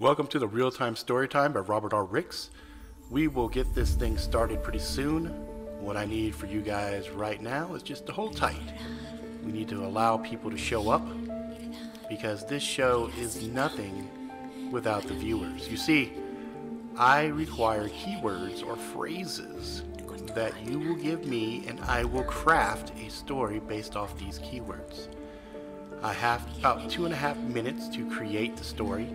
Welcome to the Real Time Story Time by Robert R. Ricks. We will get this thing started pretty soon. What I need for you guys right now is just to hold tight. We need to allow people to show up because this show is nothing without the viewers. You see, I require keywords or phrases that you will give me, and I will craft a story based off these keywords. I have about two and a half minutes to create the story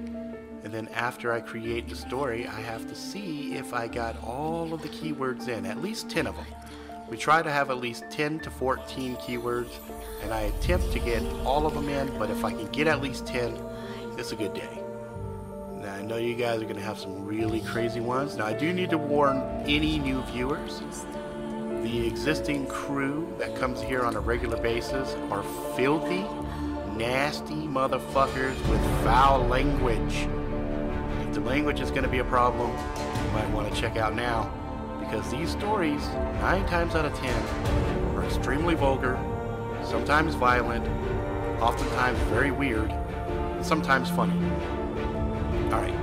and then after I create the story, I have to see if I got all of the keywords in, at least 10 of them. We try to have at least 10 to 14 keywords, and I attempt to get all of them in, but if I can get at least 10, it's a good day. Now, I know you guys are going to have some really crazy ones. Now, I do need to warn any new viewers. The existing crew that comes here on a regular basis are filthy, nasty motherfuckers with foul language the language is going to be a problem, you might want to check out now because these stories, nine times out of ten, are extremely vulgar, sometimes violent, oftentimes very weird, and sometimes funny. Alright, we'll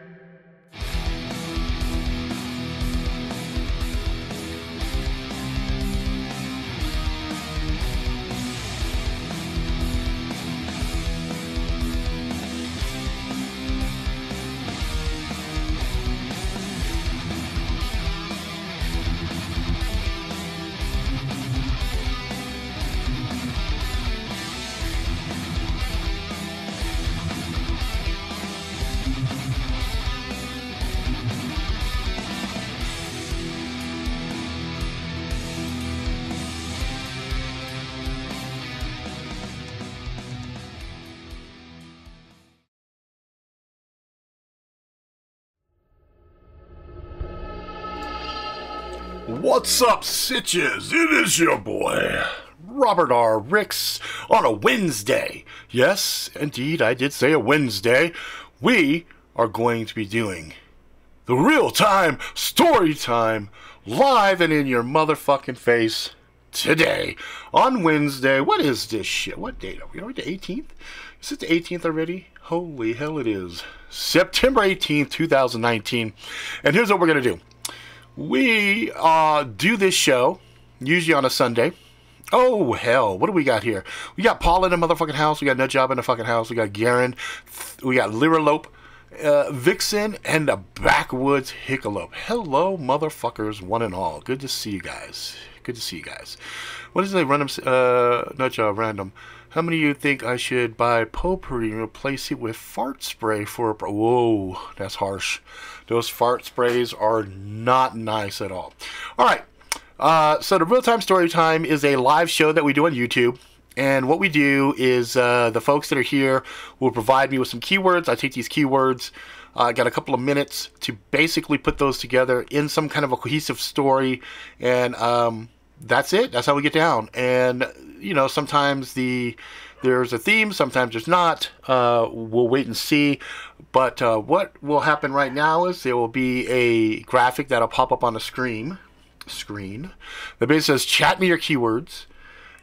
What's up, Sitches? It is your boy, Robert R. Ricks, on a Wednesday. Yes, indeed, I did say a Wednesday. We are going to be doing the real time story time live and in your motherfucking face today on Wednesday. What is this shit? What date are we? Are we the 18th? Is it the 18th already? Holy hell, it is. September 18th, 2019. And here's what we're going to do we uh, do this show usually on a Sunday. Oh hell, what do we got here? We got Paul in the motherfucking house. We got Nutjob in the fucking house. We got Garen. We got Liralope, uh, Vixen, and the Backwoods Hickalope. Hello, motherfuckers, one and all. Good to see you guys. Good to see you guys. What is it? Random, uh, Nutjob, random. How many of you think I should buy potpourri and replace it with fart spray for a... Whoa, that's harsh. Those fart sprays are not nice at all. All right. Uh, so the real time story time is a live show that we do on YouTube. And what we do is uh, the folks that are here will provide me with some keywords. I take these keywords. I uh, got a couple of minutes to basically put those together in some kind of a cohesive story. And um, that's it. That's how we get down. And you know, sometimes the there's a theme, sometimes there's not. Uh, we'll wait and see. But uh, what will happen right now is there will be a graphic that'll pop up on the screen. Screen that basically says "Chat me your keywords,"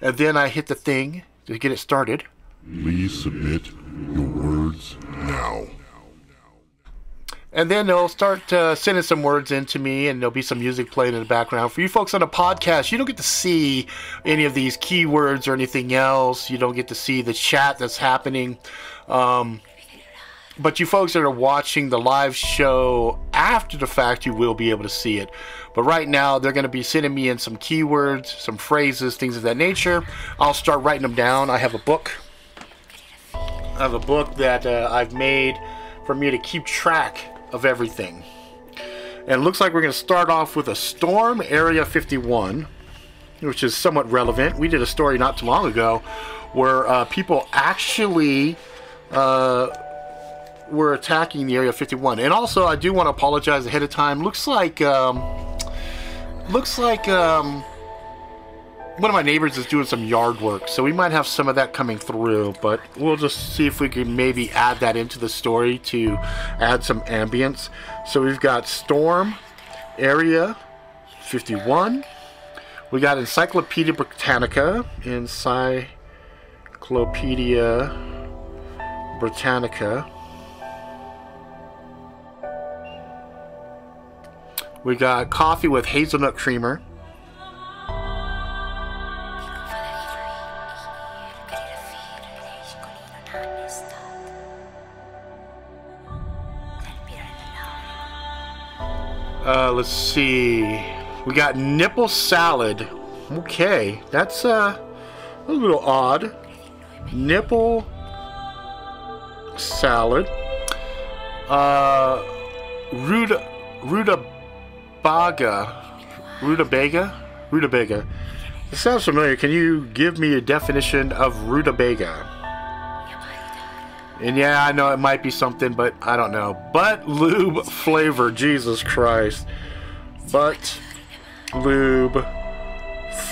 and then I hit the thing to get it started. Please submit your words now. And then they'll start uh, sending some words in to me, and there'll be some music playing in the background. For you folks on the podcast, you don't get to see any of these keywords or anything else. You don't get to see the chat that's happening. Um, but you folks that are watching the live show after the fact, you will be able to see it. But right now, they're going to be sending me in some keywords, some phrases, things of that nature. I'll start writing them down. I have a book. I have a book that uh, I've made for me to keep track of everything. And it looks like we're going to start off with a storm, Area 51, which is somewhat relevant. We did a story not too long ago where uh, people actually uh, were attacking the Area 51. And also, I do want to apologize ahead of time. Looks like, um, looks like um, one of my neighbors is doing some yard work, so we might have some of that coming through, but we'll just see if we can maybe add that into the story to add some ambience. So we've got Storm, Area 51. We got Encyclopedia Britannica, Encyclopedia Britannica. We got coffee with hazelnut creamer. Uh, let's see. We got nipple salad. Okay, that's uh, a little odd. Nipple salad. Uh, ruta, rutabaga. Rutabaga? Rutabaga. It sounds familiar. Can you give me a definition of rutabaga? And yeah, I know it might be something, but I don't know. Butt lube flavor, Jesus Christ. Butt lube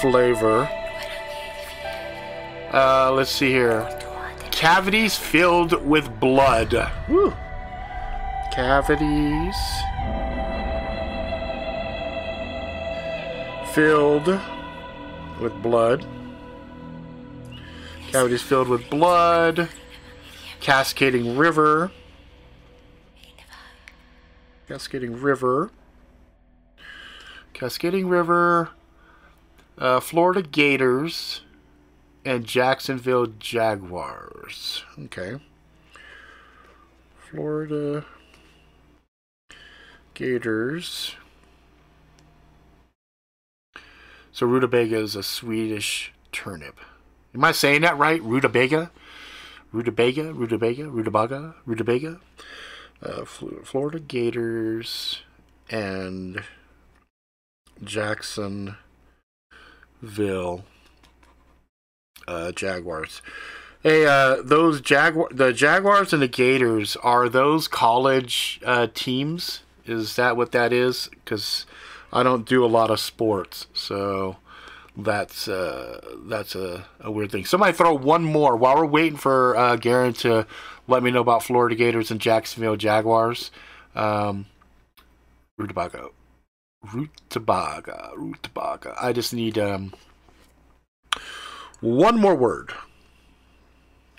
flavor. Uh, let's see here. Cavities filled with blood. Woo. Cavities filled with blood. Cavities filled with blood. Cascading River. Cascading River. Cascading River. Uh, Florida Gators. And Jacksonville Jaguars. Okay. Florida Gators. So rutabaga is a Swedish turnip. Am I saying that right? Rutabaga? Rutabaga, Rutabaga, Rutabaga, Rutabaga, uh, Florida Gators, and Jacksonville uh, Jaguars. Hey, uh, those Jaguar, the Jaguars and the Gators are those college uh, teams? Is that what that is? Because I don't do a lot of sports, so that's uh, that's a, a, weird thing. Somebody throw one more while we're waiting for uh, Garen to let me know about Florida Gators and Jacksonville Jaguars. Um, Rutabaga, Rutabaga, Rutabaga. I just need um, one more word.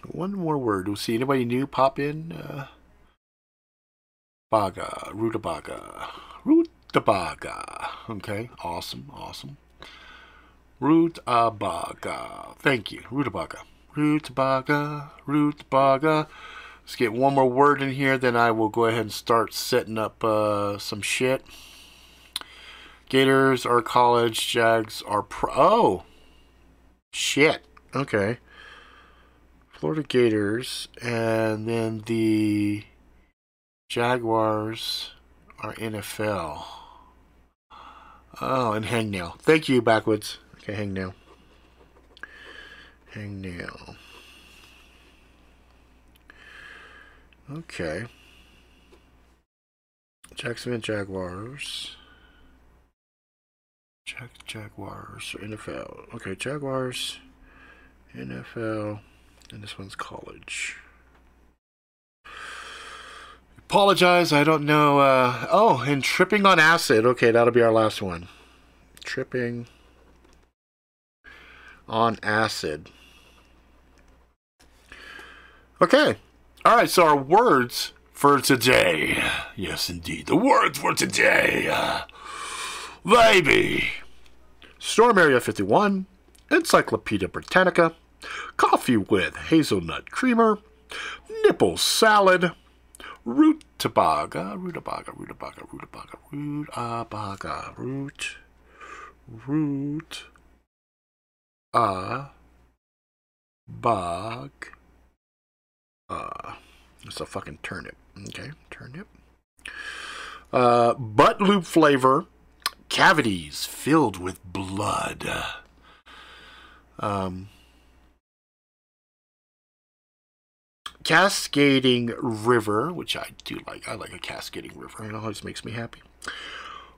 One more word. We'll see anybody new pop in. Uh, Baga, Rutabaga, Rutabaga. Okay, awesome, awesome. Rutabaga. Thank you. Rutabaga. Rutabaga. Rutabaga. Let's get one more word in here, then I will go ahead and start setting up uh, some shit. Gators are college. Jags are pro. Oh! Shit. Okay. Florida Gators. And then the Jaguars are NFL. Oh, and hangnail. Thank you, Backwoods. Okay, hang now. Hang now. Okay. Jacksonville Jaguars. Jag Jaguars or NFL. Okay, Jaguars, NFL, and this one's college. Apologize, I don't know. Uh, oh, and tripping on acid. Okay, that'll be our last one. Tripping on acid. Okay. All right, so our words for today. Yes, indeed. The words for today. They be Storm Area 51, Encyclopedia Britannica, coffee with hazelnut creamer, nipple salad, rutabaga, rutabaga, rutabaga, rutabaga, rutabaga, root, root, a, bog, uh, it's a fucking turnip. Okay, turnip. Uh, butt loop flavor, cavities filled with blood. Um, cascading river, which I do like. I like a cascading river. It always makes me happy.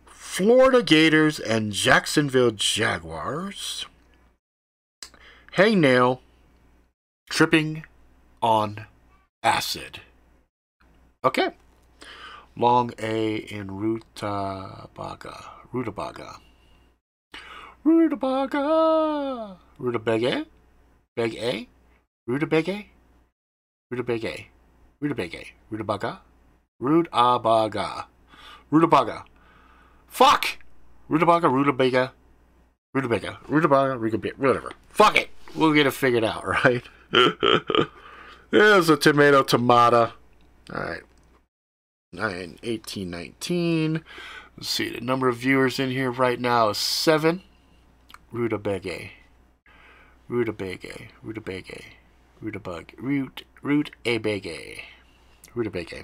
Florida Gators and Jacksonville Jaguars. Hangnail tripping on acid. Okay. Long A in rutabaga. Rutabaga. Rutabaga. Rutabaga. Beg A. Rutabaga. Rutabaga. Rutabaga. Rutabaga. Rutabaga. Rutabaga. Fuck! Rutabaga, rutabaga. Rutabaga. Rutabaga, rutabaga. Whatever. Fuck it! We'll get it figured out, right? There's a tomato tomata. Alright. 9, 18, 19. Let's see, the number of viewers in here right now is 7. Rutabaga. Rutabaga. Rutabaga. Rutabug. Root. Root a bege. Rutabaga.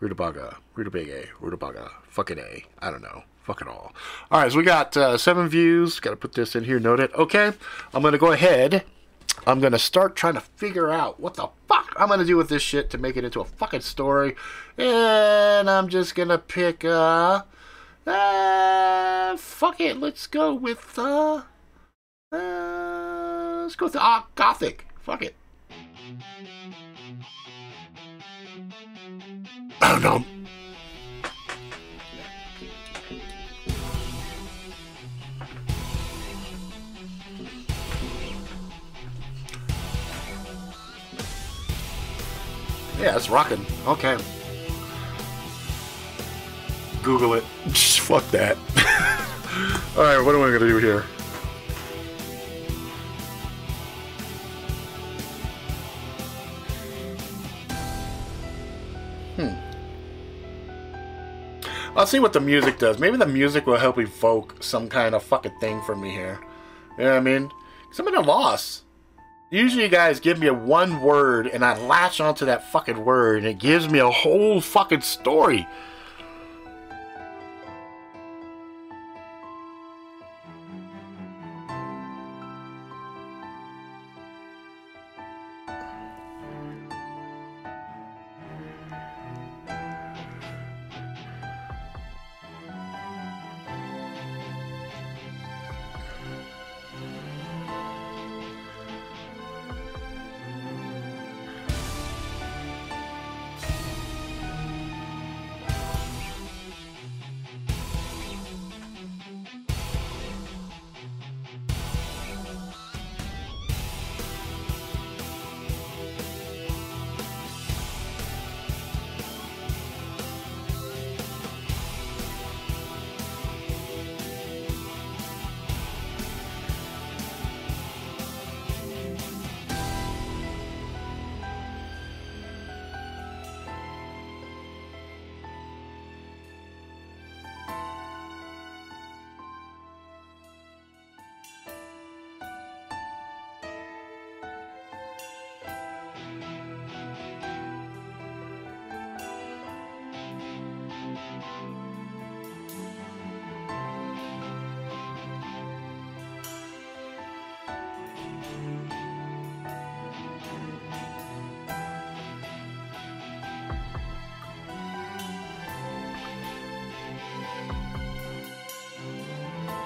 Rutabaga. Rutabaga. Rutabaga. Fucking A. I don't know. Fuck it all. Alright, so we got uh, 7 views. Gotta put this in here, note it. Okay, I'm gonna go ahead I'm gonna start trying to figure out what the fuck I'm gonna do with this shit to make it into a fucking story, and I'm just gonna pick uh, uh fuck it, let's go with uh, uh let's go with uh, gothic. Fuck it. Oh no. Yeah, it's rocking. Okay. Google it. Just fuck that. Alright, what am I to do here? Hmm. I'll see what the music does. Maybe the music will help evoke some kind of fucking thing for me here. You know what I mean? Because I'm at a loss. Usually, you guys give me a one word, and I latch onto that fucking word, and it gives me a whole fucking story.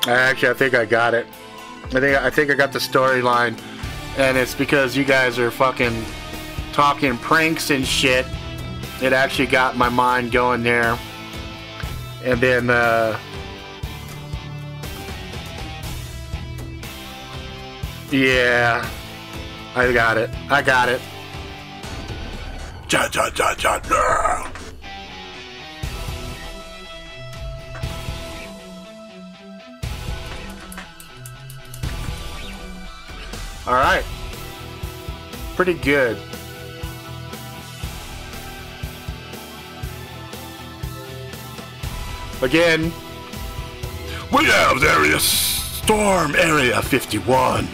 Actually, I think I got it. I think I think I got the storyline, and it's because you guys are fucking talking pranks and shit. It actually got my mind going there, and then uh, yeah, I got it. I got it. Cha cha cha cha. All right. Pretty good. Again, We have Area Storm Area 51.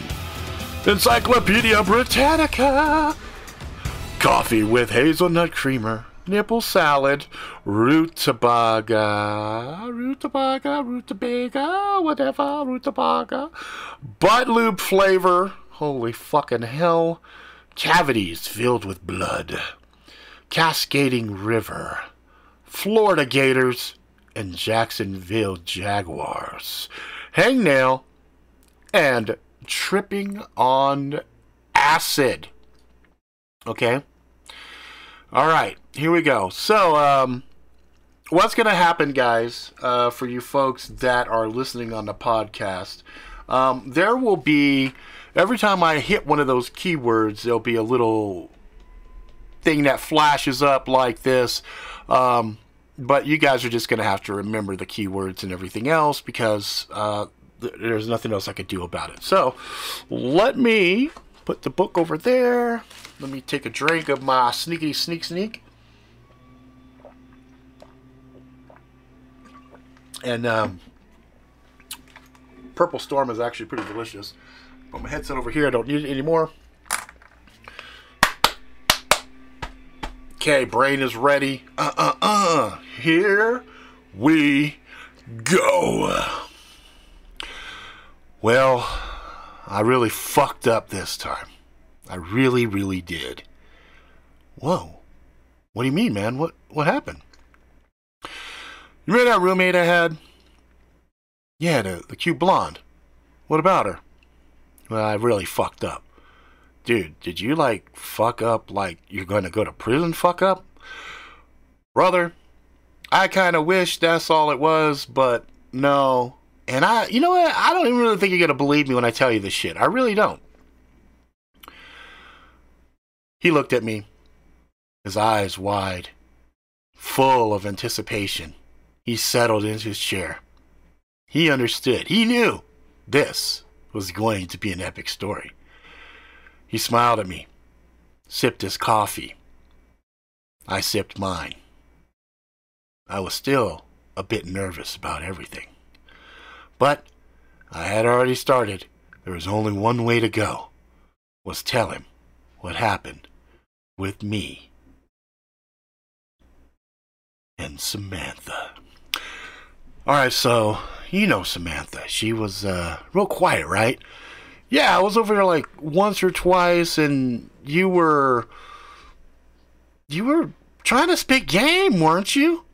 Encyclopedia Britannica. coffee with hazelnut creamer, nipple salad, rutabaga, rutabaga, rutabaga, whatever, rutabaga, butt lube flavor, holy fucking hell, cavities filled with blood, cascading river, Florida Gators, and Jacksonville Jaguars, hangnail, and tripping on acid. Okay? All right, here we go. So, um, what's going to happen, guys, uh, for you folks that are listening on the podcast? Um, there will be, every time I hit one of those keywords, there'll be a little thing that flashes up like this. Um, but you guys are just going to have to remember the keywords and everything else because uh, th- there's nothing else I could do about it. So, let me put the book over there. Let me take a drink of my sneaky sneak sneak. And um, Purple Storm is actually pretty delicious. Put my headset over here. I don't need it anymore. Okay, brain is ready. Uh uh uh. Here we go. Well, I really fucked up this time. I really, really did. Whoa. What do you mean, man? What what happened? You remember that roommate I had? Yeah, the, the cute blonde. What about her? Well, I really fucked up. Dude, did you like fuck up like you're gonna go to prison fuck up? Brother, I kinda wish that's all it was, but no. And I you know what? I don't even really think you're gonna believe me when I tell you this shit. I really don't. He looked at me, his eyes wide, full of anticipation. He settled into his chair. He understood. He knew this was going to be an epic story. He smiled at me, sipped his coffee. I sipped mine. I was still a bit nervous about everything. But I had already started. There was only one way to go. Was tell him what happened with me and Samantha. All right, so you know Samantha. She was uh, real quiet, right? Yeah, I was over there like once or twice, and you were you were trying to spit game, weren't you?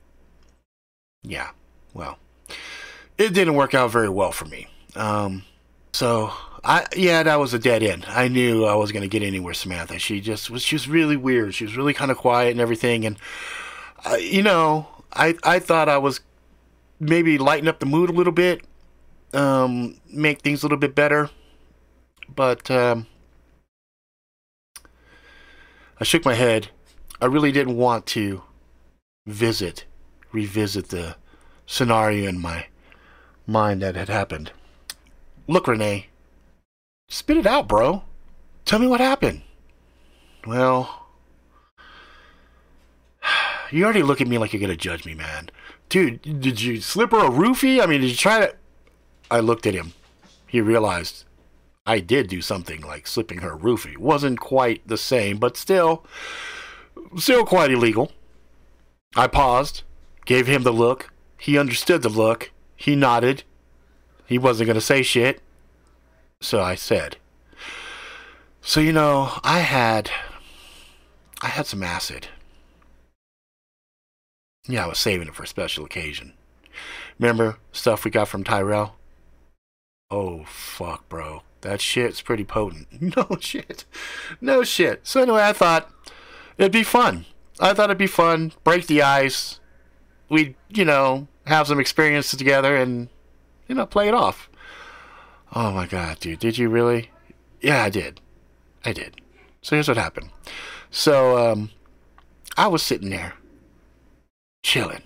Yeah. Well, it didn't work out very well for me. Um, so I yeah, that was a dead end. I knew I was gonna get anywhere. Samantha. She just was. She was really weird. She was really kind of quiet and everything, and uh, you know, I I thought I was maybe lighten up the mood a little bit, um, make things a little bit better. But um, I shook my head. I really didn't want to visit, revisit the scenario in my mind that had happened. Look, Rene, spit it out, bro. Tell me what happened. Well, you already look at me like you're gonna judge me, man. Dude, did you slip her a roofie? I mean, did you try to. I looked at him. He realized I did do something like slipping her a roofie. Wasn't quite the same, but still. Still quite illegal. I paused, gave him the look. He understood the look. He nodded. He wasn't gonna say shit. So I said. So, you know, I had. I had some acid. Yeah, I was saving it for a special occasion. Remember stuff we got from Tyrell? Oh, fuck, bro. That shit's pretty potent. No shit. No shit. So, anyway, I thought it'd be fun. I thought it'd be fun. Break the ice. We'd, you know, have some experiences together and, you know, play it off. Oh my god, dude. Did you really? Yeah, I did. I did. So here's what happened. So, um, I was sitting there, chilling,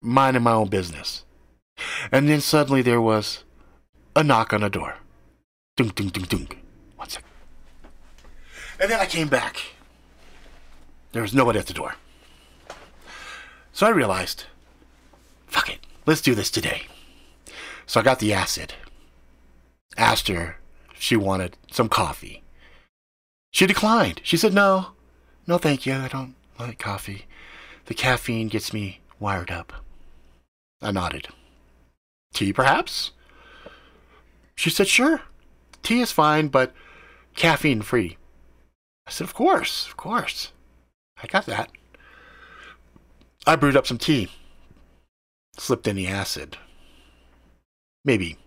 minding my own business. And then suddenly there was a knock on the door. Dunk, dunk, dunk, dunk. One sec. And then I came back. There was nobody at the door. So I realized, fuck it, let's do this today. So I got the acid. Asked her if she wanted some coffee. She declined. She said, no, no, thank you. I don't like coffee. The caffeine gets me wired up. I nodded. Tea, perhaps? She said, sure. Tea is fine, but caffeine free. I said, of course, of course. I got that. I brewed up some tea. Slipped in the acid. Maybe.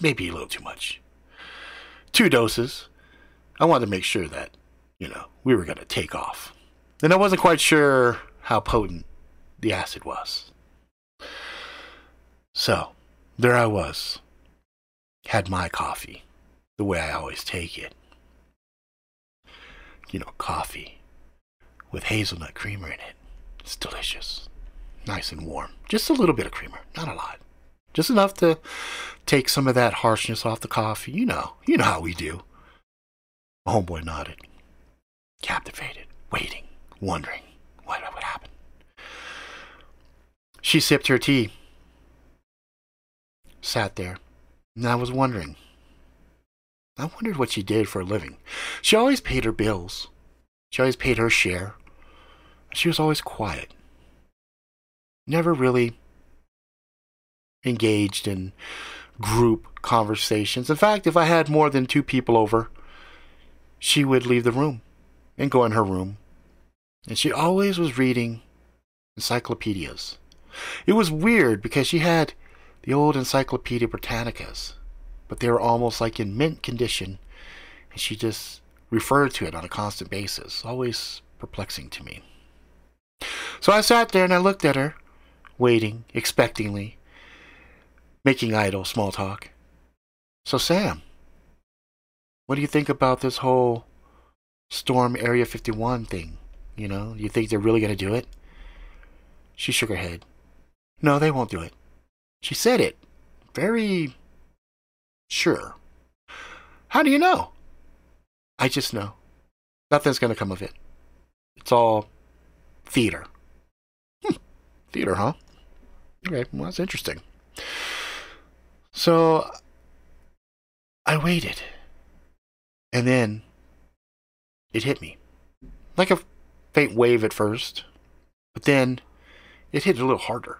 Maybe a little too much. Two doses. I wanted to make sure that, you know, we were going to take off. And I wasn't quite sure how potent the acid was. So, there I was. Had my coffee, the way I always take it. You know, coffee with hazelnut creamer in it. It's delicious. Nice and warm. Just a little bit of creamer, not a lot. Just enough to take some of that harshness off the coffee. You know, you know how we do. My homeboy nodded, captivated, waiting, wondering what would happen. She sipped her tea, sat there, and I was wondering. I wondered what she did for a living. She always paid her bills. She always paid her share. She was always quiet. Never really engaged in group conversations. In fact, if I had more than two people over, she would leave the room and go in her room. And she always was reading encyclopedias. It was weird because she had the old Encyclopedia Britannicas, but they were almost like in mint condition, and she just referred to it on a constant basis, always perplexing to me. So I sat there and I looked at her, waiting, expectingly, making idle small talk. So, Sam, what do you think about this whole Storm Area 51 thing? You know, you think they're really going to do it? She shook her head. No, they won't do it. She said it very sure. How do you know? I just know. Nothing's going to come of it. It's all theater. Hmm. Theater, huh? Okay, well, that's interesting. So I waited. And then it hit me. Like a faint wave at first, but then it hit a little harder.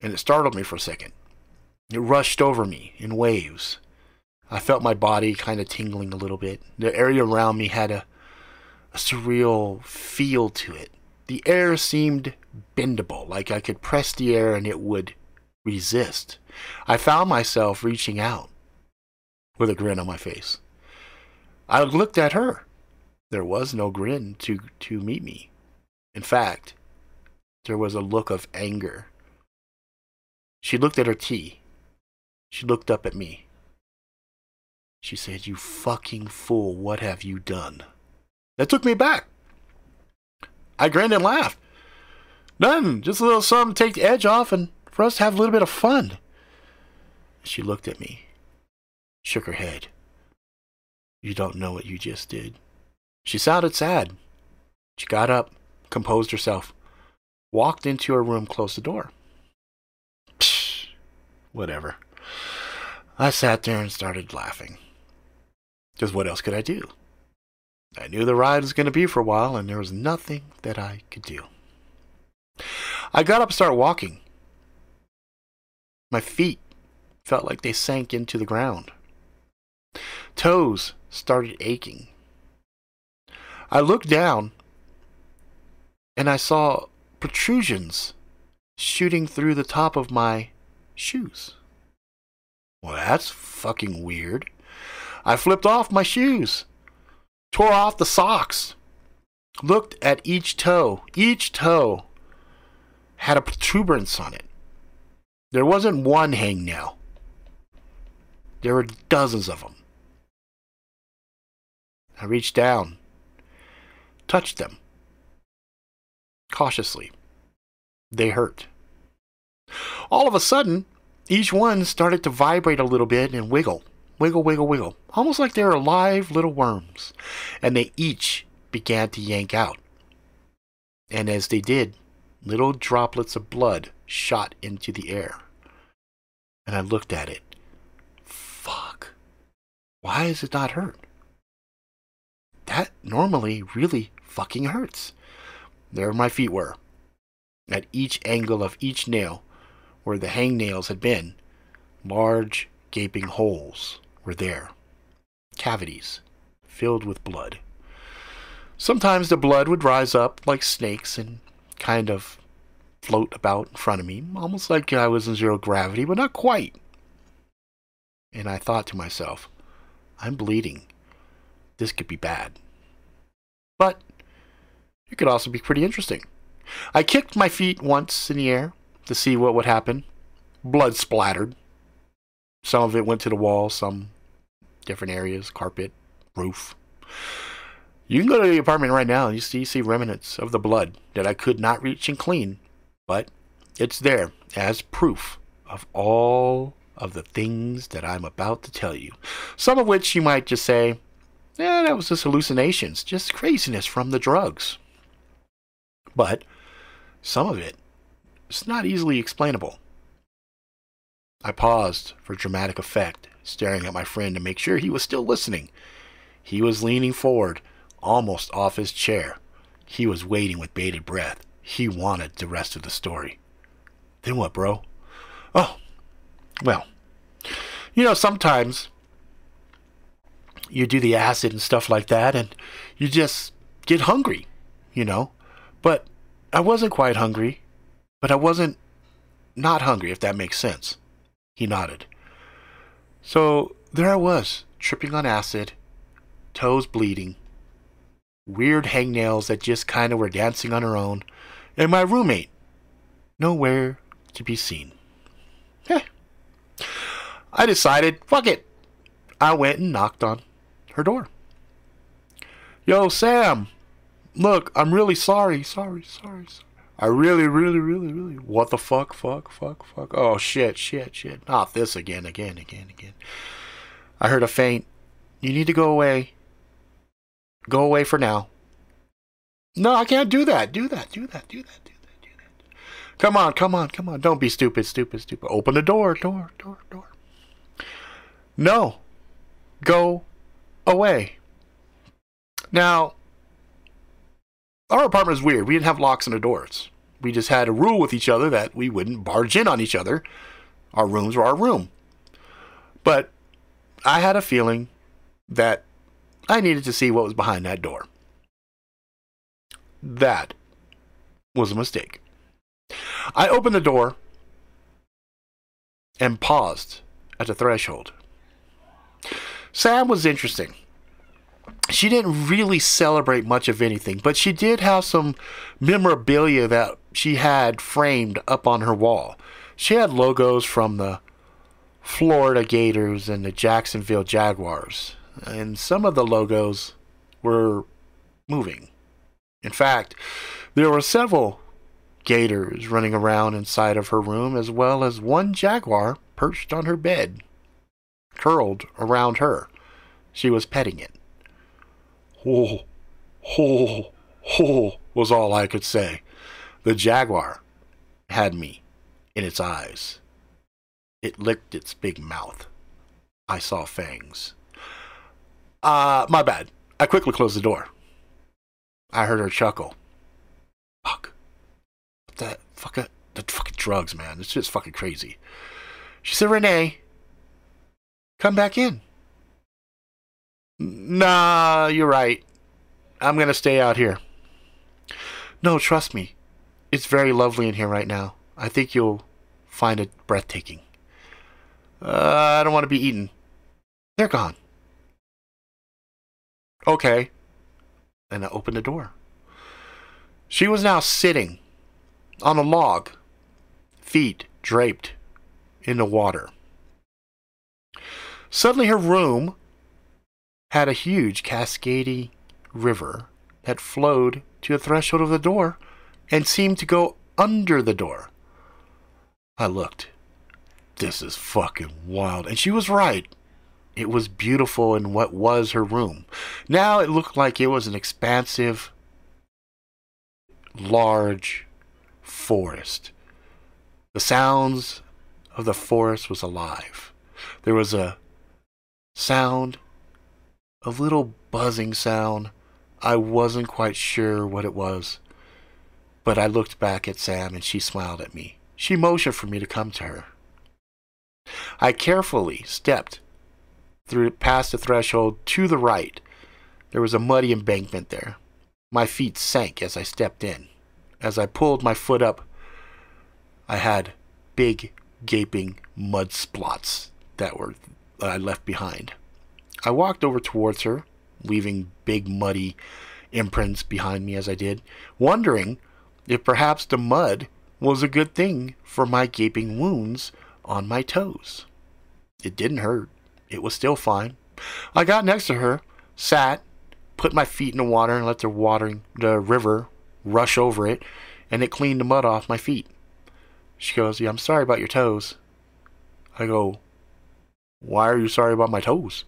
And it startled me for a second. It rushed over me in waves. I felt my body kind of tingling a little bit. The area around me had a, a surreal feel to it. The air seemed bendable, like I could press the air and it would resist. I found myself reaching out with a grin on my face. I looked at her. There was no grin to, to meet me. In fact, there was a look of anger. She looked at her tea. She looked up at me. She said, You fucking fool, what have you done? That took me back. I grinned and laughed. None, just a little something to take the edge off and for us to have a little bit of fun. She looked at me, shook her head. You don't know what you just did. She sounded sad. She got up, composed herself, walked into her room, closed the door. Psh, whatever. I sat there and started laughing. Because what else could I do? I knew the ride was going to be for a while, and there was nothing that I could do. I got up and started walking. My feet felt like they sank into the ground. Toes started aching. I looked down and I saw protrusions shooting through the top of my shoes. Well, that's fucking weird. I flipped off my shoes, tore off the socks, looked at each toe. Each toe had a protuberance on it. There wasn't one hangnail. There were dozens of them. I reached down touched them. Cautiously. They hurt. All of a sudden, each one started to vibrate a little bit and wiggle. Wiggle, wiggle, wiggle. Almost like they were live little worms. And they each began to yank out. And as they did, little droplets of blood shot into the air. And I looked at it. Fuck. Why is it not hurt? That normally really fucking hurts. There my feet were. At each angle of each nail, where the hangnails had been, large gaping holes were there. Cavities filled with blood. Sometimes the blood would rise up like snakes and kind of float about in front of me, almost like I was in zero gravity, but not quite. And I thought to myself, I'm bleeding. This could be bad. But it could also be pretty interesting. I kicked my feet once in the air to see what would happen. Blood splattered. Some of it went to the wall, some different areas, carpet, roof. You can go to the apartment right now and you see, you see remnants of the blood that I could not reach and clean, but it's there as proof of all of the things that I'm about to tell you. Some of which you might just say, yeah, that was just hallucinations, just craziness from the drugs. But some of it is not easily explainable. I paused for dramatic effect, staring at my friend to make sure he was still listening. He was leaning forward, almost off his chair. He was waiting with bated breath. He wanted the rest of the story. Then what, bro? Oh, well, you know, sometimes you do the acid and stuff like that, and you just get hungry, you know? But I wasn't quite hungry, but I wasn't not hungry, if that makes sense. He nodded. So there I was, tripping on acid, toes bleeding, weird hangnails that just kind of were dancing on her own, and my roommate, nowhere to be seen. Heh. I decided, fuck it. I went and knocked on her door. Yo, Sam, look, I'm really sorry, sorry, sorry, sorry. I really, really, really, really. What the fuck, fuck, fuck, fuck. Oh, shit, shit, shit. Not this again, again, again, again. I heard a faint. You need to go away. Go away for now. No, I can't do that. Do that, do that, do that, do that, do that. Come on, come on, come on. Don't be stupid, stupid, stupid. Open the door, door, door, door. No. Go away. Now, our apartment is weird. We didn't have locks on the doors. We just had a rule with each other that we wouldn't barge in on each other. Our rooms were our room. But I had a feeling that I needed to see what was behind that door. That was a mistake. I opened the door and paused at the threshold. Sam was interesting she didn't really celebrate much of anything, but she did have some memorabilia that she had framed up on her wall. She had logos from the Florida Gators and the Jacksonville Jaguars, and some of the logos were moving. In fact, there were several gators running around inside of her room, as well as one jaguar perched on her bed, curled around her. She was petting it. Ho, ho, ho, was all I could say. The jaguar had me in its eyes. It licked its big mouth. I saw fangs. Uh, my bad. I quickly closed the door. I heard her chuckle. Fuck. That fucking, the fucking drugs, man. It's just fucking crazy. She said, Rene, come back in. Nah, you're right. I'm going to stay out here. No, trust me. It's very lovely in here right now. I think you'll find it breathtaking. Uh, I don't want to be eaten. They're gone. Okay. And I opened the door. She was now sitting on a log, feet draped in the water. Suddenly, her room had a huge cascading river that flowed to the threshold of the door and seemed to go under the door. I looked. This is fucking wild. And she was right. It was beautiful in what was her room. Now it looked like it was an expansive, large forest. The sounds of the forest was alive. There was a sound, a little buzzing sound. I wasn't quite sure what it was, but I looked back at Sam and she smiled at me. She motioned for me to come to her. I carefully stepped through past the threshold to the right. There was a muddy embankment there. My feet sank as I stepped in. As I pulled my foot up, I had big, gaping mud splots that were that I left behind. I walked over towards her, leaving big muddy imprints behind me as I did, wondering if perhaps the mud was a good thing for my gaping wounds on my toes. It didn't hurt. It was still fine. I got next to her, sat, put my feet in the water and let the water, the river rush over it, and it cleaned the mud off my feet. She goes, Yeah, I'm sorry about your toes. I go, Why are you sorry about my toes?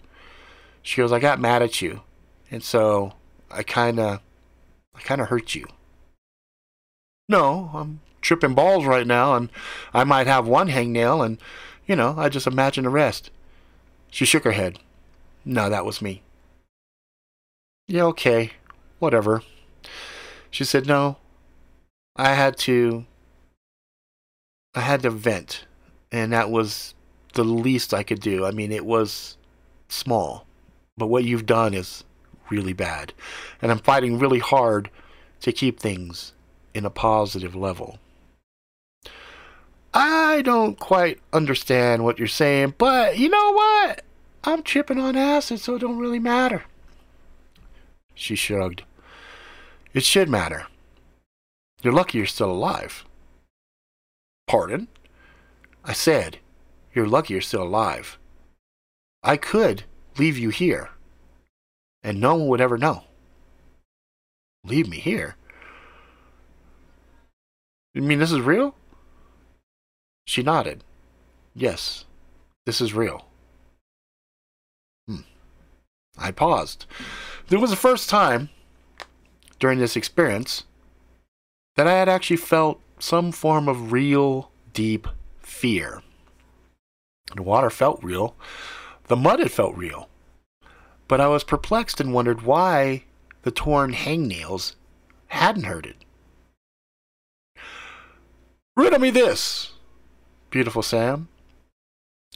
She goes, I got mad at you. And so I kinda I kinda hurt you. No, I'm tripping balls right now and I might have one hangnail and you know, I just imagine the rest. She shook her head. No, that was me. Yeah, okay. Whatever. She said, No. I had to. I had to vent. And that was the least I could do. I mean, it was small. But what you've done is really bad. And I'm fighting really hard to keep things in a positive level. I don't quite understand what you're saying, but you know what? I'm tripping on acid, so it don't really matter. She shrugged. It should matter. You're lucky you're still alive. Pardon? I said, you're lucky you're still alive. I could leave you here, and no one would ever know. Leave me here? You mean this is real? She nodded. Yes, this is real. Hmm. I paused. There was the first time during this experience that I had actually felt some form of real, deep fear. The water felt real. The mud had felt real. But I was perplexed and wondered why the torn hangnails hadn't hurt it. Riddle me this, Beautiful Sam.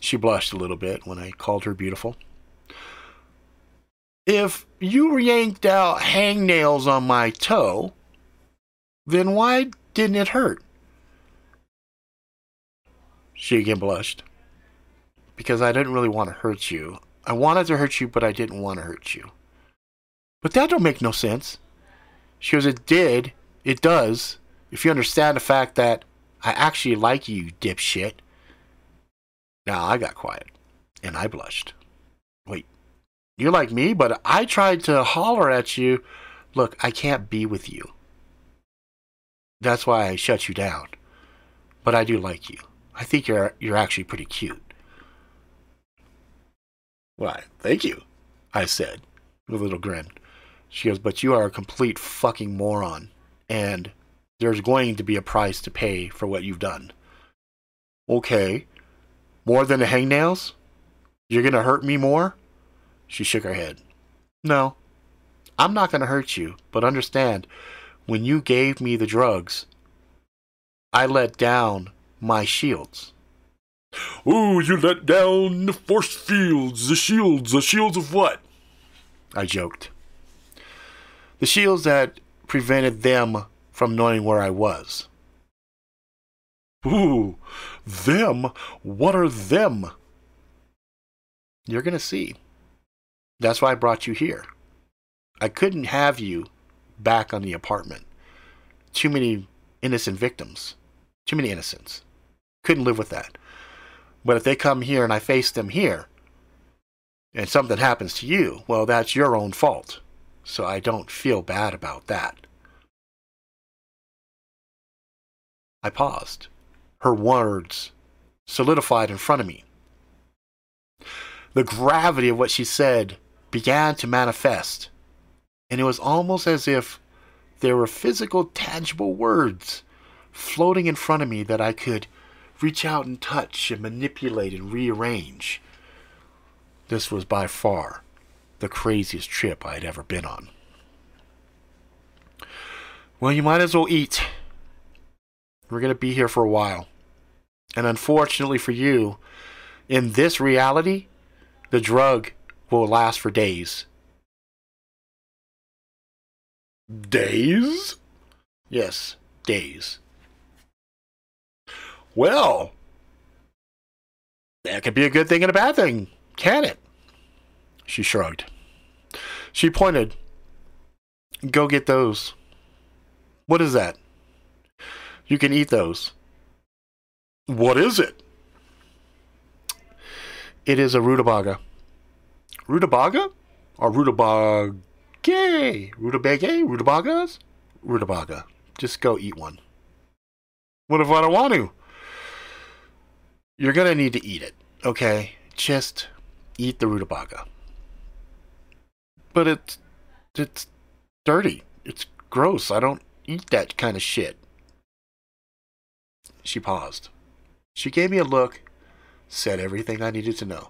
She blushed a little bit when I called her beautiful. If you yanked out hangnails on my toe, then why didn't it hurt? She again blushed. Because I didn't really want to hurt you. I wanted to hurt you, but I didn't want to hurt you. But that don't make no sense. She goes, It did. It does. If you understand the fact that I actually like you, dipshit. Now I got quiet, and I blushed. Wait, you like me, but I tried to holler at you. Look, I can't be with you. That's why I shut you down. But I do like you. I think you're you're actually pretty cute. Why, thank you, I said, with a little grin. She goes, but you are a complete fucking moron. And there's going to be a price to pay for what you've done. Okay. More than the hangnails? You're going to hurt me more? She shook her head. No. I'm not going to hurt you, but understand, when you gave me the drugs, I let down my shields. Oh, you let down the force fields, the shields, the shields of what? I joked. The shields that prevented them from knowing where I was. Ooh, them? What are them? You're going to see. That's why I brought you here. I couldn't have you back on the apartment. Too many innocent victims. Too many innocents. Couldn't live with that. But if they come here and I face them here, and something happens to you, well, that's your own fault. so I don't feel bad about that. I paused. Her words solidified in front of me. The gravity of what she said began to manifest, and it was almost as if there were physical, tangible words floating in front of me that I could reach out and touch and manipulate and rearrange. This was by far the craziest trip I had ever been on. Well, you might as well eat. We're going to be here for a while. And unfortunately for you, in this reality, the drug will last for days. Days? Yes, days. Well, that could be a good thing and a bad thing, can it? She shrugged. She pointed. Go get those. What is that? You can eat those. What is it? It is a rutabaga. Rutabaga? Or rutabaga? Rutabaga? Rutabagas? Rutabaga. Just go eat one. What if I don't want to? You're gonna need to eat it, okay? Just eat the rutabaga. But it's it's dirty. It's gross. I don't eat that kind of shit. She paused. She gave me a look, said everything I needed to know.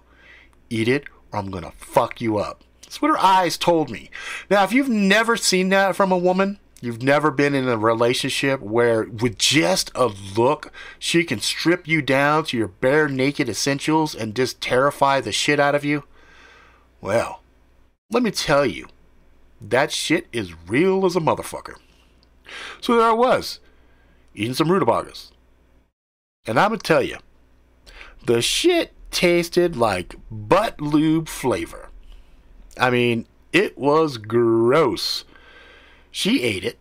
Eat it or I'm gonna fuck you up. That's what her eyes told me. Now, if you've never seen that from a woman, you've never been in a relationship where with just a look, she can strip you down to your bare naked essentials and just terrify the shit out of you, well, let me tell you, that shit is real as a motherfucker. So there I was, eating some rutabagas. And I'm gonna tell you, the shit tasted like butt lube flavor. I mean, it was gross. She ate it,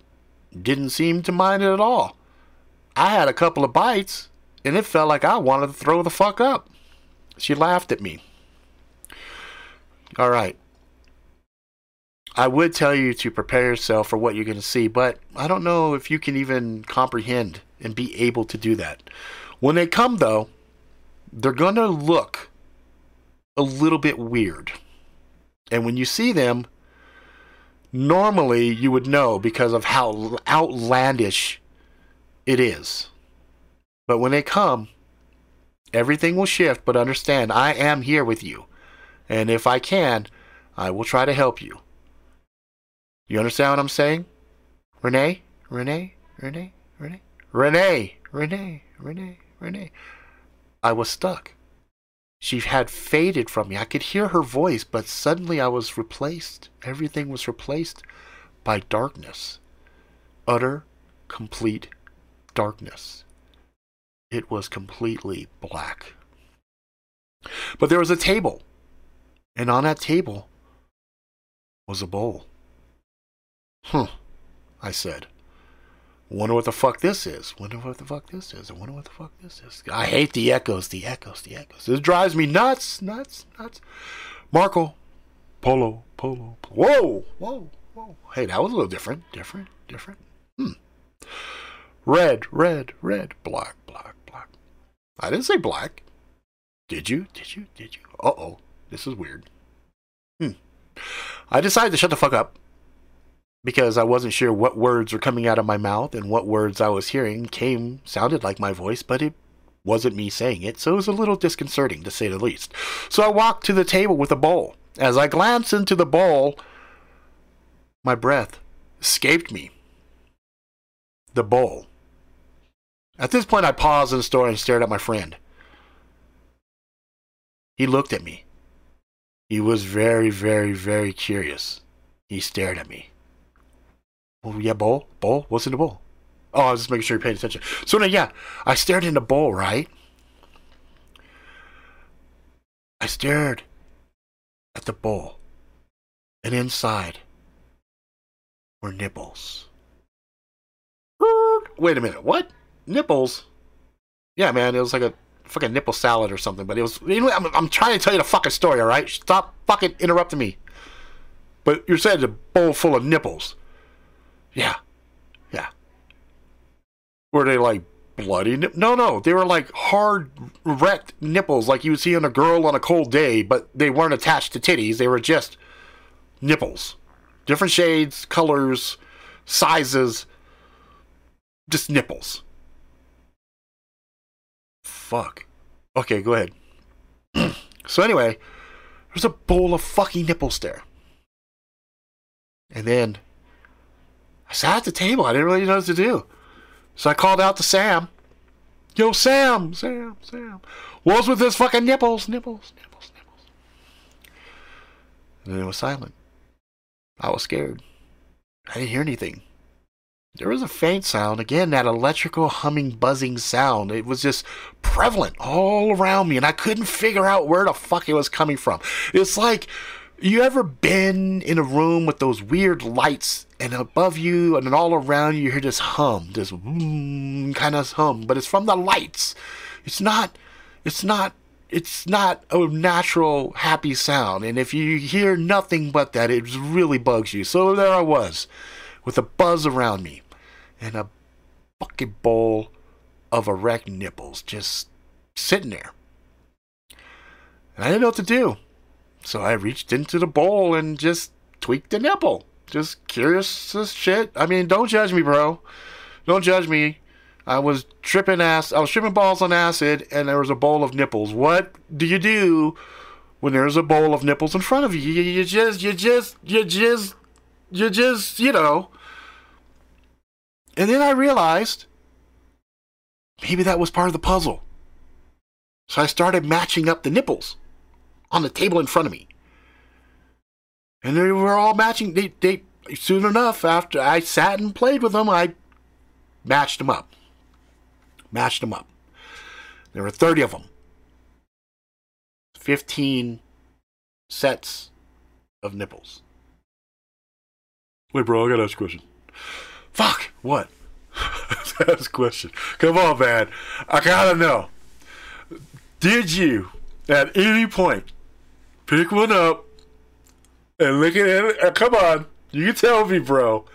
didn't seem to mind it at all. I had a couple of bites, and it felt like I wanted to throw the fuck up. She laughed at me. All right. I would tell you to prepare yourself for what you're going to see, but I don't know if you can even comprehend and be able to do that. When they come, though, they're going to look a little bit weird. And when you see them, normally you would know because of how outlandish it is. But when they come, everything will shift, but understand I am here with you. And if I can, I will try to help you. You understand what I'm saying? Rene? Rene? Rene? Rene? Rene! Rene! Rene! Rene! I was stuck. She had faded from me. I could hear her voice, but suddenly I was replaced. Everything was replaced by darkness. Utter, complete darkness. It was completely black. But there was a table, and on that table was a bowl. Huh, I said. Wonder what the fuck this is. Wonder what the fuck this is. I wonder what the fuck this is. I hate the echoes, the echoes, the echoes. This drives me nuts, nuts, nuts. Marco, Polo, Polo. Whoa, whoa, whoa. Hey, that was a little different, different, different. Hmm. Red, red, red, black, black, black. I didn't say black. Did you? Did you? Did you? Uh oh. This is weird. Hmm. I decided to shut the fuck up because I wasn't sure what words were coming out of my mouth and what words I was hearing came sounded like my voice, but it wasn't me saying it, so it was a little disconcerting to say the least. So I walked to the table with a bowl. As I glanced into the bowl, my breath escaped me. The bowl. At this point, I paused in the story and stared at my friend. He looked at me. He was very, very, very curious. He stared at me. Oh, yeah, bowl? Bowl? What's in the bowl? Oh, I was just making sure you're paying attention. So, now, yeah, I stared in the bowl, right? I stared at the bowl. And inside were nipples. Wait a minute, what? Nipples? Yeah, man, it was like a fucking nipple salad or something, but it was. Anyway, I'm, I'm trying to tell you the fucking story, alright? Stop fucking interrupting me. but you're saying a bowl full of nipples. Yeah. Yeah. Were they like bloody? Nip- no, no. They were like hard, wrecked nipples like you would see on a girl on a cold day, but they weren't attached to titties. They were just nipples. Different shades, colors, sizes. Just nipples. Fuck. Okay, go ahead. so anyway, there's a bowl of fucking nipples there. And then I sat at the table. I didn't really know what to do. So I called out to Sam. Yo, Sam, Sam, Sam. What's with this fucking nipples, nipples, nipples, nipples? And then it was silent. I was scared. I didn't hear anything. There was a faint sound, again, that electrical humming, buzzing sound. It was just prevalent all around me, and I couldn't figure out where the fuck it was coming from. It's like you ever been in a room with those weird lights, and above you and all around you, you hear this hum, this mm, kind of hum, but it's from the lights. It's not, it's not, it's not a natural happy sound. And if you hear nothing but that, it really bugs you. So there I was, with a buzz around me and a bucket bowl of erect nipples just sitting there. And I didn't know what to do. So I reached into the bowl and just tweaked the nipple. Just curious as shit. I mean, don't judge me, bro. Don't judge me. I was tripping ass. I was tripping balls on acid, and there was a bowl of nipples. What do you do when there's a bowl of nipples in front of you? You, you just, you just, you just, you just, you know. And then I realized maybe that was part of the puzzle. So I started matching up the nipples on the table in front of me. And they were all matching. They, they, soon enough, after I sat and played with them, I matched them up. Matched them up. There were 30 of them. 15 sets of nipples. Wait, bro, I gotta ask a question. Fuck! What? Ask a question. Come on, man. I gotta know. Did you, at any point, pick one up and look at it? Uh, come on. You tell me, bro.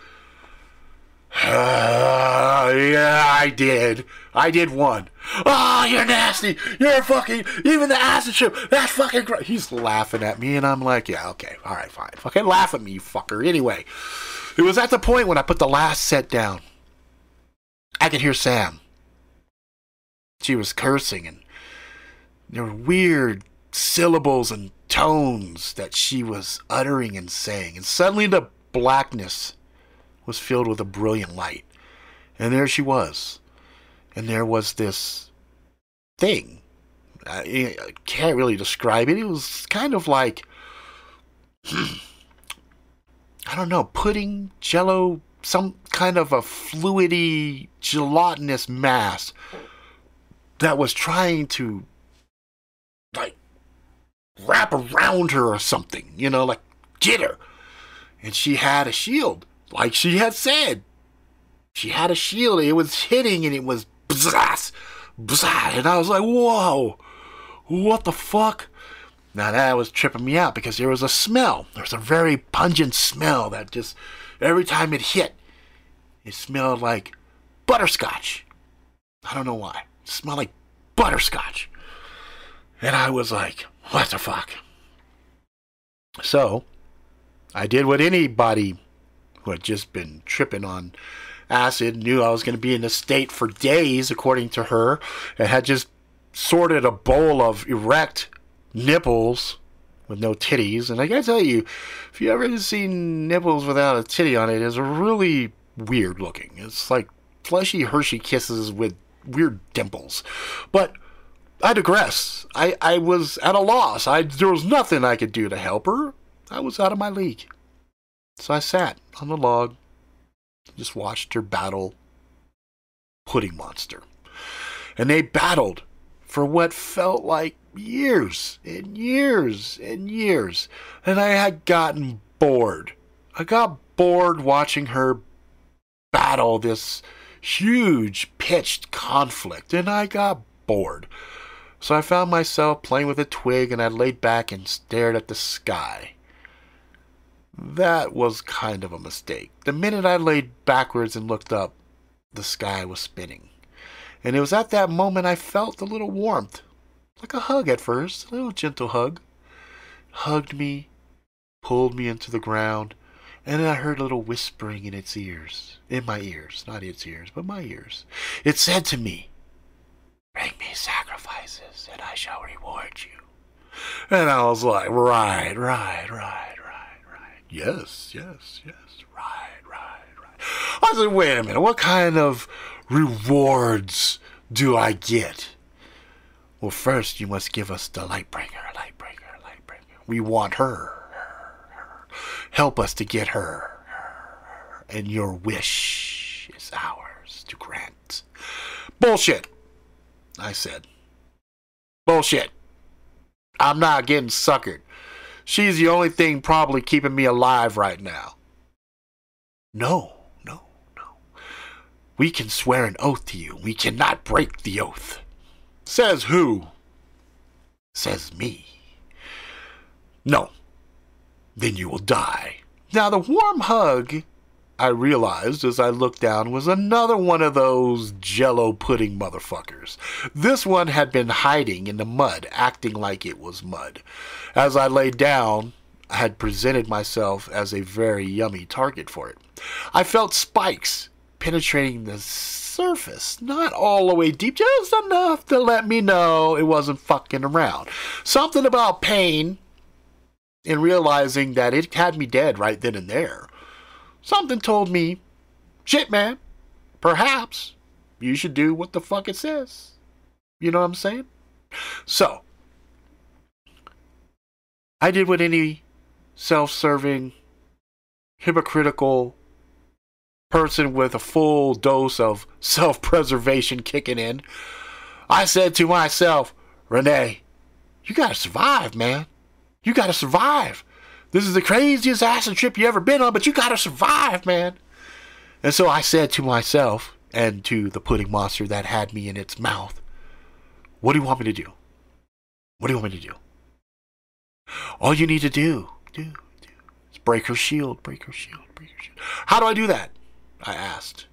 Yeah, I did. I did one. Oh, you're nasty. You're fucking. Even the acid trip. That's fucking great. He's laughing at me, and I'm like, yeah, okay, all right, fine. Fucking laugh at me, you fucker. Anyway, it was at the point when I put the last set down. I could hear Sam. She was cursing, and there were weird syllables and tones that she was uttering and saying. And suddenly the blackness was filled with a brilliant light. And there she was. And there was this thing. I, I can't really describe it. It was kind of like, hmm, I don't know, pudding, jello, some kind of a fluidy, gelatinous mass that was trying to, wrap around her or something, you know, like, get her. And she had a shield like she had said. She had a shield. It was hitting and it was bzz, bzz, and I was like, whoa, what the fuck? Now that was tripping me out because there was a smell. There was a very pungent smell that just every time it hit, it smelled like butterscotch. I don't know why. It smelled like butterscotch. And I was like, what the fuck? So I did what anybody who had just been tripping on acid, knew I was going to be in a state for days, according to her, and had just sorted a bowl of erect nipples with no titties. And I gotta tell you, if you ever seen nipples without a titty on it, it's really weird looking. It's like fleshy Hershey kisses with weird dimples. But I digress. I, I was at a loss. I there was nothing I could do to help her. I was out of my league. So I sat on the log, just watched her battle Pudding Monster. And they battled for what felt like years and years and years. And I had gotten bored. I got bored watching her battle this huge pitched conflict, and I got bored. So I found myself playing with a twig, and I laid back and stared at the sky. that was kind of a mistake. The minute I laid backwards and looked up, the sky was spinning. And it was at that moment I felt a little warmth. Like a hug at first, a little gentle hug. Hugged me, pulled me into the ground, and then I heard a little whispering in its ears. In my ears. Not its ears, but my ears. It said to me, Bring me sacrifices, and I shall reward you. And I was like, right, right, right, right, right. Yes, yes, yes. Right, right, right. I was like, wait a minute. What kind of rewards do I get? Well, first you must give us the Lightbringer, Lightbringer, Lightbringer. We want her. Help us to get her. And your wish is ours to grant. Bullshit, I said. Bullshit. I'm not getting suckered. She's the only thing probably keeping me alive right now. No, no, no. We can swear an oath to you. We cannot break the oath. Says who? Says me. No. Then you will die. Now, the warm hug I realized as I looked down was another one of those jello pudding motherfuckers. This one had been hiding in the mud, acting like it was mud. As I lay down, I had presented myself as a very yummy target for it. I felt spikes penetrating the surface, not all the way deep, just enough to let me know it wasn't fucking around. Something about pain and realizing that it had me dead right then and there. Something told me, shit, man, perhaps you should do what the fuck it says. You know what I'm saying? So, I did what any self serving, hypocritical person with a full dose of self preservation kicking in. I said to myself, Rene, you gotta survive, man. You gotta survive. This is the craziest acid trip you ever been on, but you gotta survive, man. And so I said to myself and to the pudding monster that had me in its mouth, What do you want me to do? What do you want me to do? All you need to do, do, do, is break her shield, break her shield, break her shield. How do I do that? I asked.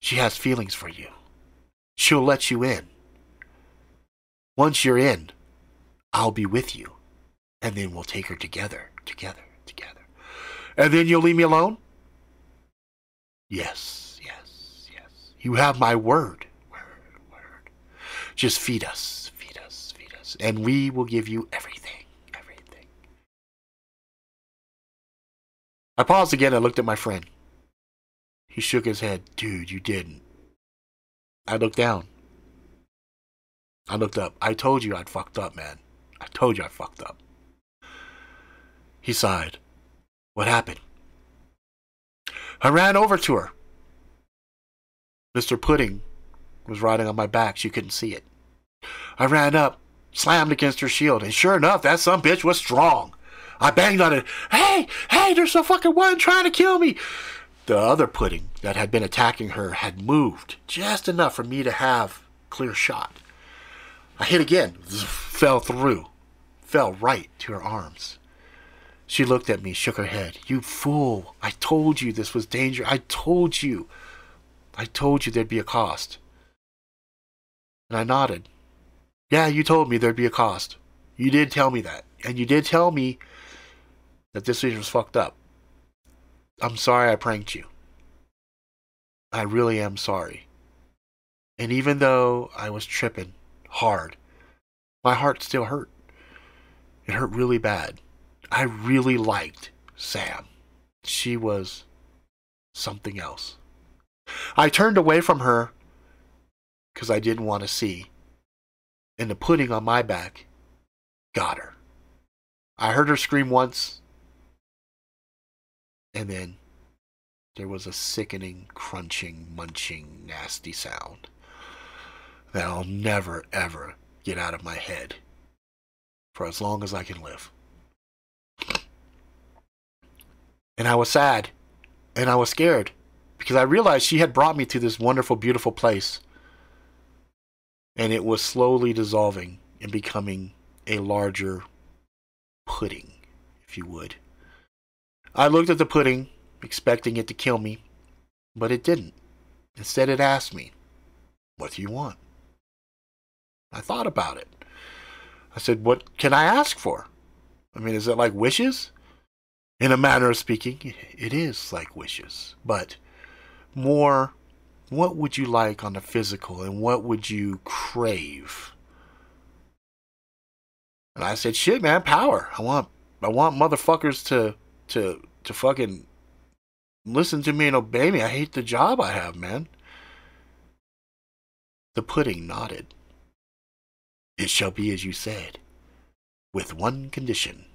She has feelings for you. She'll let you in. Once you're in, I'll be with you and then we'll take her together, together, together. And then you'll leave me alone? Yes, yes, yes. You have my word. Word, word. Just feed us, feed us, feed us, and we will give you everything, everything. I paused again and looked at my friend. He shook his head. Dude, you didn't. I looked down. I looked up. I told you I'd fucked up, man. I told you I fucked up. He sighed. What happened? I ran over to her. Mr. Pudding was riding on my back. She couldn't see it. I ran up, slammed against her shield, and sure enough, that some bitch was strong. I banged on it. Hey, hey, there's a fucking one trying to kill me. The other pudding that had been attacking her had moved just enough for me to have clear shot. I hit again, fell through, fell right to her arms. She looked at me, shook her head. You fool! I told you this was danger. I told you. I told you there'd be a cost. And I nodded. Yeah, you told me there'd be a cost. You did tell me that. And you did tell me that this was fucked up. I'm sorry I pranked you. I really am sorry. And even though I was tripping hard, my heart still hurt. It hurt really bad. I really liked Sam. She was something else. I turned away from her because I didn't want to see. And the pudding on my back got her. I heard her scream once, and then there was a sickening, crunching, munching, nasty sound that I'll never, ever get out of my head for as long as I can live. And I was sad. And I was scared. Because I realized she had brought me to this wonderful, beautiful place. And it was slowly dissolving and becoming a larger pudding, if you would. I looked at the pudding, expecting it to kill me, but it didn't. Instead, it asked me, What do you want? I thought about it. I said, What can I ask for? I mean, is it like wishes? In a manner of speaking, it is like wishes, but more what would you like on the physical and what would you crave? And I said, shit, man, power. I want I want motherfuckers to to to fucking listen to me and obey me. I hate the job I have, man. The pudding nodded. It shall be as you said, with one condition.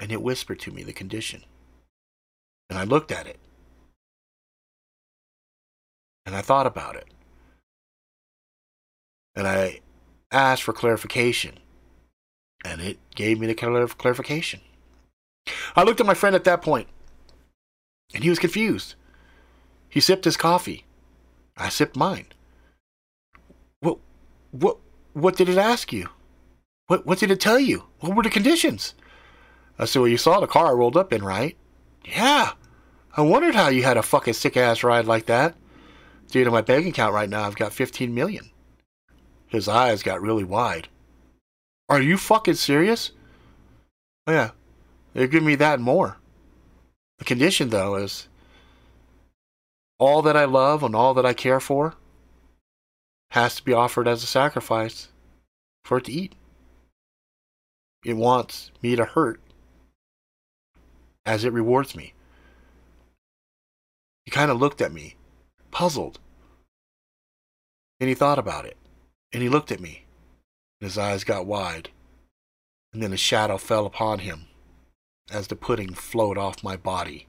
And it whispered to me the condition. And I looked at it. And I thought about it. And I asked for clarification. And it gave me the color of clarification. I looked at my friend at that point, and he was confused. He sipped his coffee. I sipped mine. What, what, what did it ask you? What, what did it tell you? What were the conditions? I said, well, you saw the car I rolled up in, right? Yeah. I wondered how you had a fucking sick ass ride like that. Dude, on my bank account right now, I've got 15 million. His eyes got really wide. Are you fucking serious? Oh, yeah. They're giving me that and more. The condition, though, is all that I love and all that I care for has to be offered as a sacrifice for it to eat. It wants me to hurt as it rewards me. He kind of looked at me puzzled. And he thought about it. And he looked at me. And his eyes got wide. And then a shadow fell upon him as the pudding flowed off my body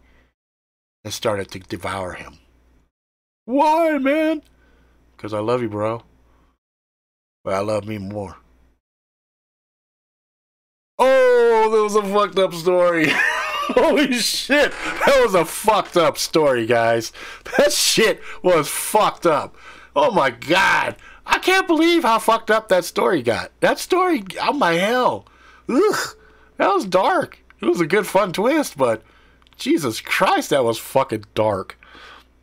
and started to devour him. Why, man? Because I love you, bro. But I love me more. Oh, that was a fucked up story. Holy shit. That was a fucked up story, guys. That shit was fucked up. Oh my god. I can't believe how fucked up that story got. That story, oh my hell. Ugh. That was dark. It was a good fun twist, but Jesus Christ, that was fucking dark.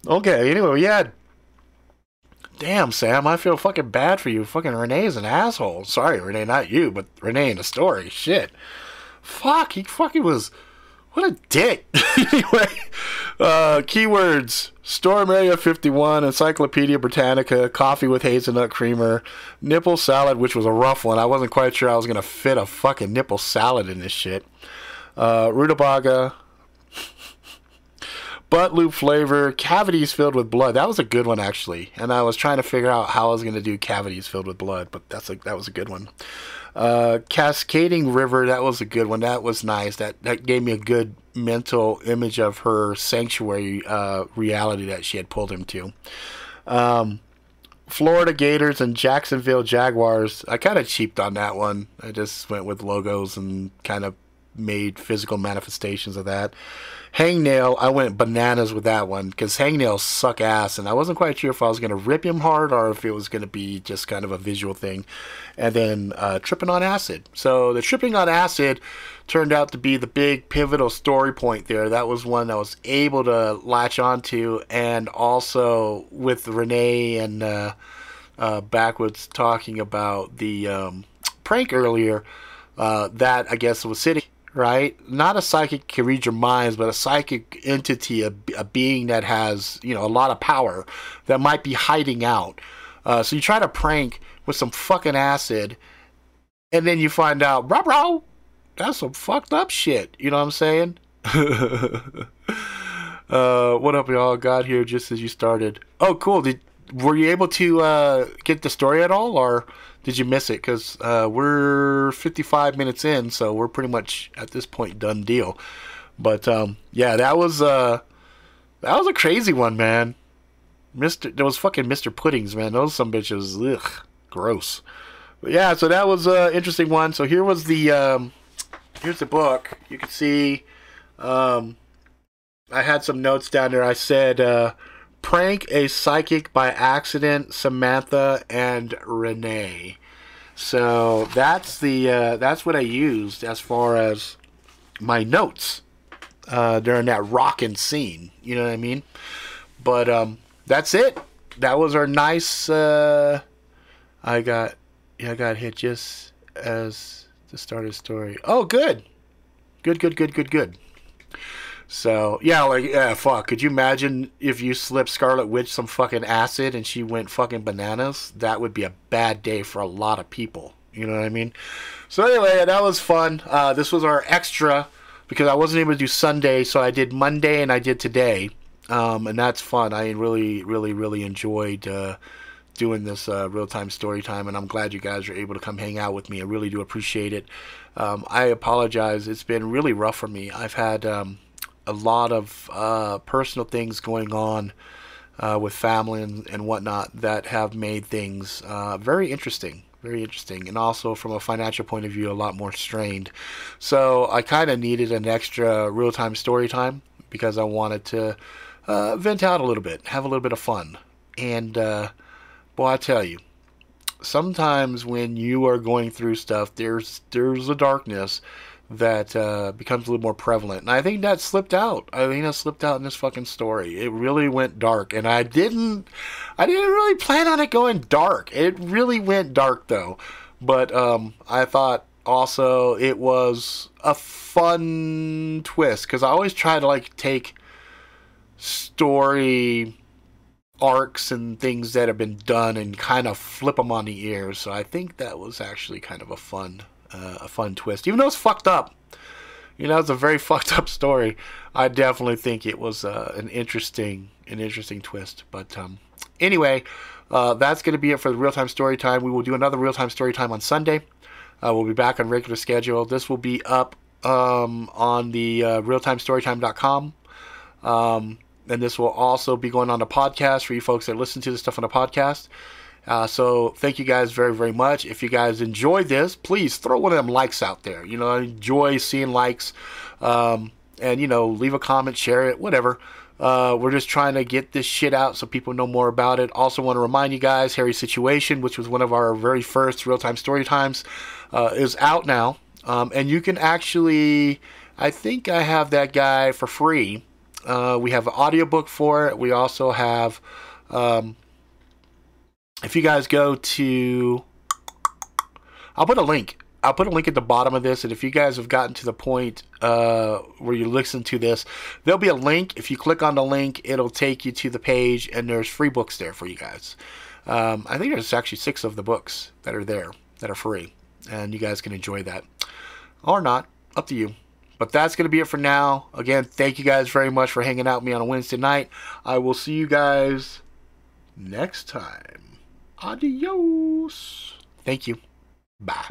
Okay, anyway, yeah. Damn, Sam, I feel fucking bad for you. Fucking Rene's an asshole. Sorry, Renee, not you, but Rene in the story. Shit. Fuck, he fucking was what a dick. anyway, uh, keywords Storm Area 51, Encyclopedia Britannica, coffee with hazelnut creamer, nipple salad, which was a rough one. I wasn't quite sure I was going to fit a fucking nipple salad in this shit. Uh, rutabaga, butt lube flavor, cavities filled with blood. That was a good one actually, and I was trying to figure out how I was going to do cavities filled with blood, but that's a, that was a good one. Uh, Cascading River, that was a good one. That was nice. That that gave me a good mental image of her sanctuary uh, reality that she had pulled him to. Um, Florida Gators and Jacksonville Jaguars. I kind of cheaped on that one. I just went with logos and kind of made physical manifestations of that. Hangnail, I went bananas with that one because Hangnails suck ass, and I wasn't quite sure if I was going to rip him hard or if it was going to be just kind of a visual thing. And then uh, tripping on acid. So the tripping on acid turned out to be the big pivotal story point there. That was one I was able to latch onto, and also with Renee and uh, uh, Backwoods talking about the um, prank earlier. Uh, that I guess was sitting right? Not a psychic can read your minds, but a psychic entity, a, a being that has, you know, a lot of power that might be hiding out. Uh, so you try to prank with some fucking acid, and then you find out, bro, bro, that's some fucked up shit. You know what I'm saying? uh, what up, y'all? Got here just as you started. Oh, cool. Did were you able to uh, get the story at all, or did you miss it? Because uh, we're 55 minutes in, so we're pretty much at this point done deal. But um, yeah, that was uh, that was a crazy one, man. Mister, there was fucking Mister Puddings, man. Those some bitches, ugh, gross. But yeah, so that was an interesting one. So here was the um, here's the book. You can see um, I had some notes down there. I said. Prank a psychic by accident, Samantha and Rene. So that's the uh, that's what I used as far as my notes uh, during that rocking scene. You know what I mean? But um, that's it. That was our nice. Uh, I got, yeah, I got hit just as the start of the story. Oh, good, good, good, good, good, good. So yeah, like yeah, fuck. Could you imagine if you slipped Scarlet Witch some fucking acid and she went fucking bananas? That would be a bad day for a lot of people. You know what I mean? So anyway, that was fun. Uh, this was our extra because I wasn't able to do Sunday, so I did Monday and I did today, um, and that's fun. I really, really, really enjoyed. Uh, doing this uh, real time story time, and I'm glad you guys are able to come hang out with me. I really do appreciate it. Um, I apologize. It's been really rough for me. I've had um, a lot of uh, personal things going on uh, with family and, and whatnot that have made things uh, very interesting. Very interesting, and also from a financial point of view, a lot more strained. So I kind of needed an extra real time story time because I wanted to uh, vent out a little bit, have a little bit of fun. And, uh, boy, I tell you, sometimes when you are going through stuff, there's there's a darkness that uh, becomes a little more prevalent. And I think that slipped out. I think that slipped out in this fucking story. It really went dark, and I didn't, I didn't really plan on it going dark. It really went dark though, but um, I thought also it was a fun twist because I always try to like take story arcs and things that have been done and kind of flip them on the ear. So I think that was actually kind of a fun uh, a fun twist, even though it's fucked up. You know, it's a very fucked up story. I definitely think it was uh, an interesting, an interesting twist. But um, anyway, uh, that's going to be it for the real time story time. We will do another real time story time on Sunday. Uh, we'll be back on regular schedule. This will be up um, on the uh, realtimestorytime.com. Um, and this will also be going on the podcast for you folks that listen to the stuff on the podcast. Uh, so thank you guys very, very much. If you guys enjoyed this, please throw one of them likes out there. You know, I enjoy seeing likes. Um, and, you know, leave a comment, share it, whatever. Uh, we're just trying to get this shit out so people know more about it. Also, want to remind you guys, Harry's Situation, which was one of our very first real time story times, uh, is out now. Um, and you can actually, I think I have that guy for free. Uh, we have an audiobook for it. We also have um, if you guys go to I'll put a link. I'll put a link at the bottom of this, and if you guys have gotten to the point uh, where you listen to this, there'll be a link. If you click on the link, it'll take you to the page, and there's free books there for you guys. Um, I think there's actually six of the books that are there that are free, and you guys can enjoy that or not, up to you. But that's going to be it for now. Again, thank you guys very much for hanging out with me on a Wednesday night. I will see you guys next time. Adios. Thank you. Bye.